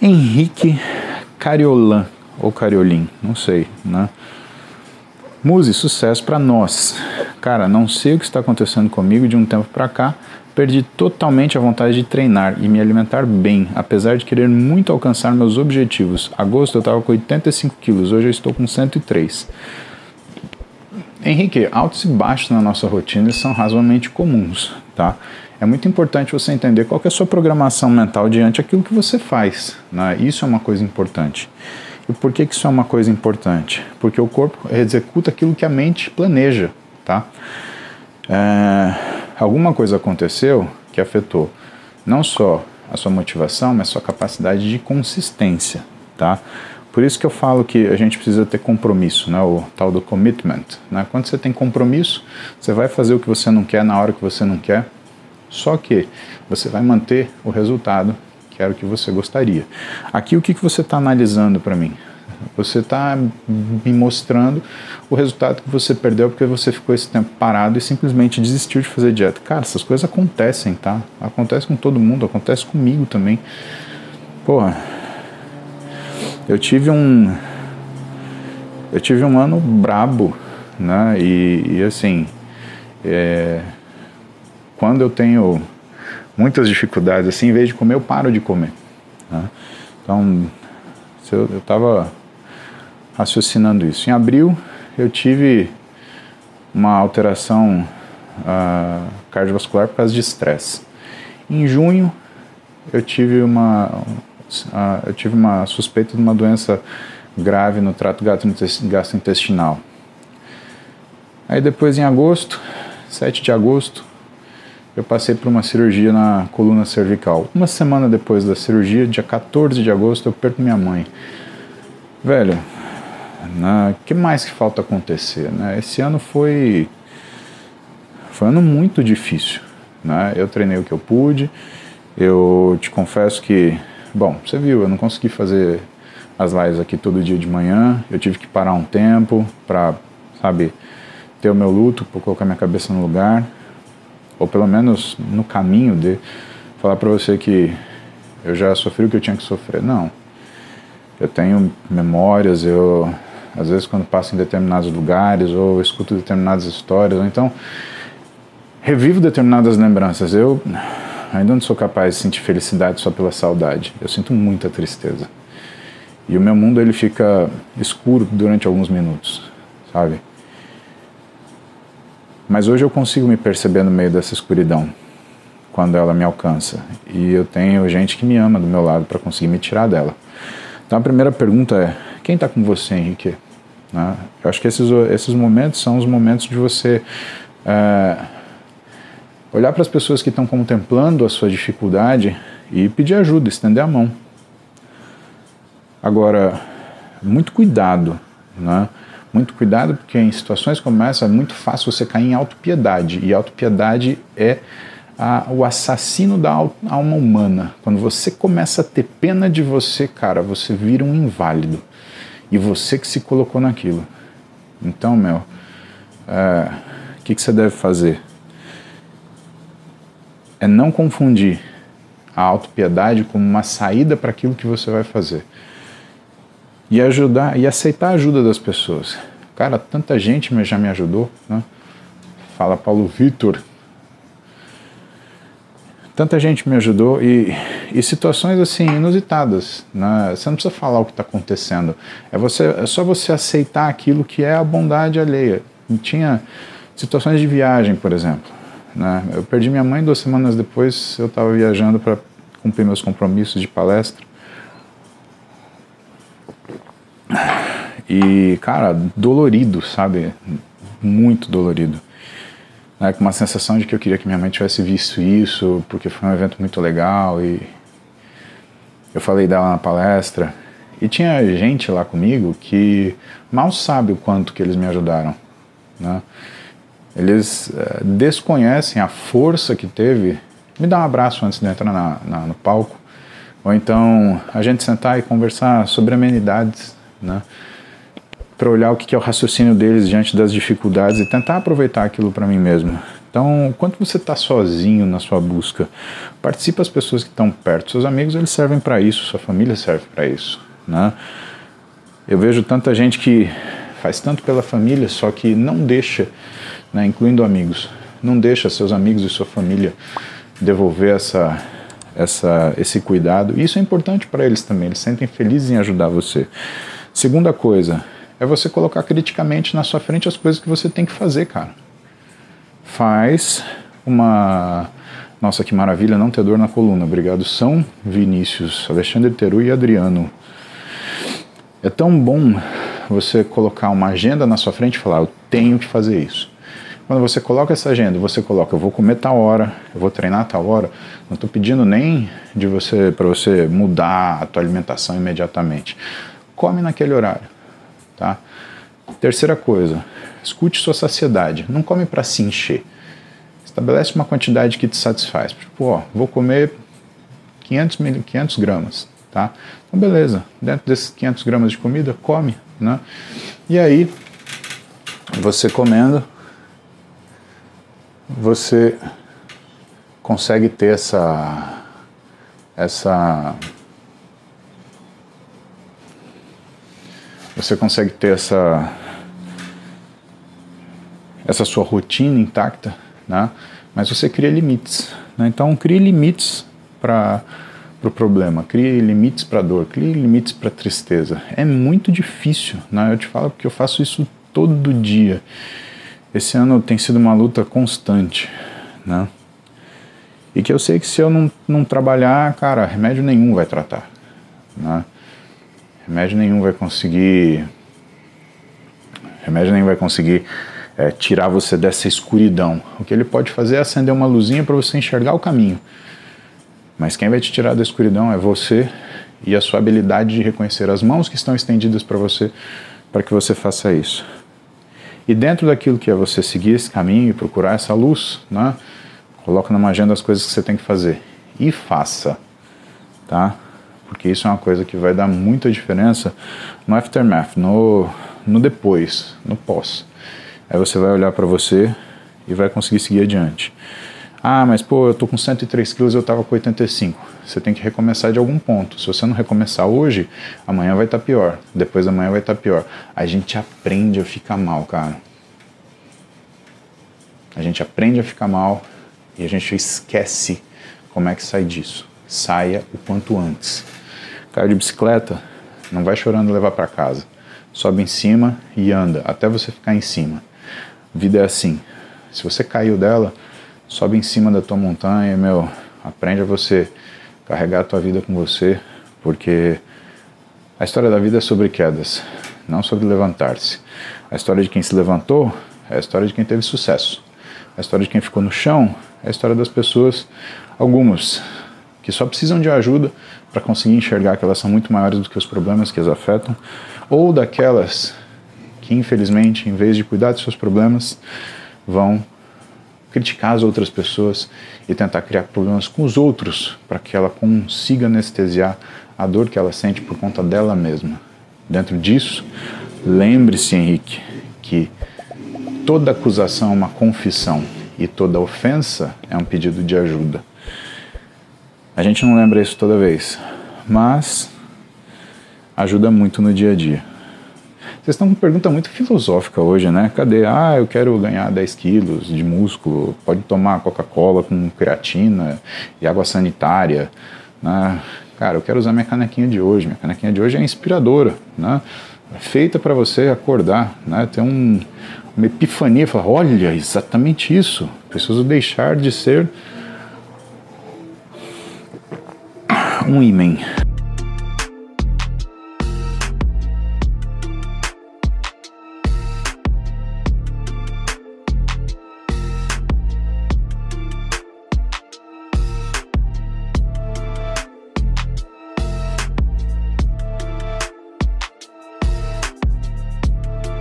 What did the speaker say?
Henrique Cariolan, ou Cariolin, não sei, né? Muse, sucesso para nós. Cara, não sei o que está acontecendo comigo de um tempo para cá. Perdi totalmente a vontade de treinar e me alimentar bem, apesar de querer muito alcançar meus objetivos. Agosto eu estava com 85 quilos, hoje eu estou com 103. Henrique, altos e baixos na nossa rotina são razoavelmente comuns, tá? É muito importante você entender qual é a sua programação mental diante daquilo que você faz. Né? Isso é uma coisa importante. E por que, que isso é uma coisa importante? Porque o corpo executa aquilo que a mente planeja, tá? É, alguma coisa aconteceu que afetou não só a sua motivação, mas a sua capacidade de consistência, tá? Por isso que eu falo que a gente precisa ter compromisso, né? o tal do commitment. Né? Quando você tem compromisso, você vai fazer o que você não quer na hora que você não quer, só que você vai manter o resultado que era o que você gostaria. Aqui o que, que você está analisando para mim? Você está me mostrando o resultado que você perdeu porque você ficou esse tempo parado e simplesmente desistiu de fazer dieta. Cara, essas coisas acontecem, tá? Acontece com todo mundo, acontece comigo também. Porra, eu tive um. Eu tive um ano brabo, né? E, e assim. É, quando eu tenho muitas dificuldades, assim, em vez de comer, eu paro de comer. Né? Então, eu estava raciocinando isso. Em abril, eu tive uma alteração uh, cardiovascular por causa de estresse. Em junho, eu tive uma, uh, eu tive uma suspeita de uma doença grave no trato gastrointestinal. Aí depois, em agosto, 7 de agosto, eu passei por uma cirurgia na coluna cervical. Uma semana depois da cirurgia, dia 14 de agosto, eu perco minha mãe. Velho, né, que mais que falta acontecer? Né? Esse ano foi, foi um ano muito difícil. Né? Eu treinei o que eu pude, eu te confesso que, bom, você viu, eu não consegui fazer as lives aqui todo dia de manhã, eu tive que parar um tempo para, sabe, ter o meu luto, para colocar minha cabeça no lugar ou pelo menos no caminho de falar para você que eu já sofri o que eu tinha que sofrer. Não. Eu tenho memórias, eu às vezes quando passo em determinados lugares ou escuto determinadas histórias, ou então revivo determinadas lembranças. Eu ainda não sou capaz de sentir felicidade só pela saudade. Eu sinto muita tristeza. E o meu mundo ele fica escuro durante alguns minutos, sabe? Mas hoje eu consigo me perceber no meio dessa escuridão, quando ela me alcança. E eu tenho gente que me ama do meu lado para conseguir me tirar dela. Então a primeira pergunta é: quem está com você, Henrique? Né? Eu acho que esses, esses momentos são os momentos de você é, olhar para as pessoas que estão contemplando a sua dificuldade e pedir ajuda, estender a mão. Agora, muito cuidado, né? Muito cuidado, porque em situações como essa é muito fácil você cair em autopiedade. E autopiedade é a, o assassino da alma humana. Quando você começa a ter pena de você, cara, você vira um inválido. E você que se colocou naquilo. Então, meu, é, o que, que você deve fazer? É não confundir a autopiedade como uma saída para aquilo que você vai fazer e ajudar e aceitar a ajuda das pessoas. Cara, tanta gente já me ajudou, né? Fala Paulo Vitor. Tanta gente me ajudou e, e situações assim inusitadas. Né? Você não precisa falar o que está acontecendo. É, você, é só você aceitar aquilo que é a bondade alheia. E tinha situações de viagem, por exemplo. Né? Eu perdi minha mãe duas semanas depois. Eu estava viajando para cumprir meus compromissos de palestra. E, cara, dolorido, sabe? Muito dolorido. Né? Com uma sensação de que eu queria que minha mãe tivesse visto isso, porque foi um evento muito legal e eu falei dela na palestra. E tinha gente lá comigo que mal sabe o quanto que eles me ajudaram. Né? Eles é, desconhecem a força que teve. Me dá um abraço antes de entrar na, na, no palco. Ou então a gente sentar e conversar sobre amenidades. Né? Para olhar o que é o raciocínio deles diante das dificuldades e tentar aproveitar aquilo para mim mesmo. Então, quando você está sozinho na sua busca, participe as pessoas que estão perto. Seus amigos eles servem para isso, sua família serve para isso, né? Eu vejo tanta gente que faz tanto pela família, só que não deixa, né, incluindo amigos, não deixa seus amigos e sua família devolver essa, essa, esse cuidado. E isso é importante para eles também, eles sentem felizes em ajudar você. Segunda coisa, é você colocar criticamente na sua frente as coisas que você tem que fazer, cara faz uma. Nossa, que maravilha não ter dor na coluna. Obrigado, São Vinícius, Alexandre Teru e Adriano. É tão bom você colocar uma agenda na sua frente e falar: Eu tenho que fazer isso. Quando você coloca essa agenda, você coloca: Eu vou comer tal hora, eu vou treinar tal hora. Não estou pedindo nem de você para você mudar a tua alimentação imediatamente. Come naquele horário, tá? Terceira coisa, escute sua saciedade. Não come para se encher. Estabelece uma quantidade que te satisfaz. Tipo, ó, vou comer 500, 500 gramas, tá? Então, beleza. Dentro desses 500 gramas de comida, come, né? E aí, você comendo, você consegue ter essa essa você consegue ter essa essa sua rotina intacta, né? mas você cria limites. Né? Então, crie limites para o pro problema, crie limites para dor, crie limites para tristeza. É muito difícil, né? eu te falo porque eu faço isso todo dia. Esse ano tem sido uma luta constante. Né? E que eu sei que se eu não, não trabalhar, cara, remédio nenhum vai tratar. Né? Remédio nenhum vai conseguir. Remédio nenhum vai conseguir é, tirar você dessa escuridão. O que ele pode fazer é acender uma luzinha para você enxergar o caminho. Mas quem vai te tirar da escuridão é você e a sua habilidade de reconhecer as mãos que estão estendidas para você, para que você faça isso. E dentro daquilo que é você seguir esse caminho e procurar essa luz, né, coloca numa agenda as coisas que você tem que fazer e faça, tá? Porque isso é uma coisa que vai dar muita diferença no aftermath, no, no depois, no pós. Aí você vai olhar para você e vai conseguir seguir adiante. Ah, mas pô, eu tô com 103 quilos, eu tava com 85. Você tem que recomeçar de algum ponto. Se você não recomeçar hoje, amanhã vai estar tá pior. Depois da manhã vai estar tá pior. A gente aprende a ficar mal, cara. A gente aprende a ficar mal e a gente esquece como é que sai disso. Saia o quanto antes. Caiu de bicicleta, não vai chorando levar para casa. Sobe em cima e anda até você ficar em cima vida é assim. Se você caiu dela, sobe em cima da tua montanha, meu, aprende a você carregar a tua vida com você, porque a história da vida é sobre quedas, não sobre levantar-se. A história de quem se levantou é a história de quem teve sucesso. A história de quem ficou no chão é a história das pessoas, algumas, que só precisam de ajuda para conseguir enxergar que elas são muito maiores do que os problemas que as afetam, ou daquelas que infelizmente, em vez de cuidar de seus problemas, vão criticar as outras pessoas e tentar criar problemas com os outros para que ela consiga anestesiar a dor que ela sente por conta dela mesma. Dentro disso, lembre-se, Henrique, que toda acusação é uma confissão e toda ofensa é um pedido de ajuda. A gente não lembra isso toda vez, mas ajuda muito no dia a dia. Vocês estão com uma pergunta muito filosófica hoje, né? Cadê? Ah, eu quero ganhar 10 quilos de músculo, pode tomar Coca-Cola com creatina e água sanitária, né? Cara, eu quero usar minha canequinha de hoje. Minha canequinha de hoje é inspiradora, né? É feita para você acordar, né? Ter um, uma epifania, falar, olha, exatamente isso. Preciso deixar de ser um imen.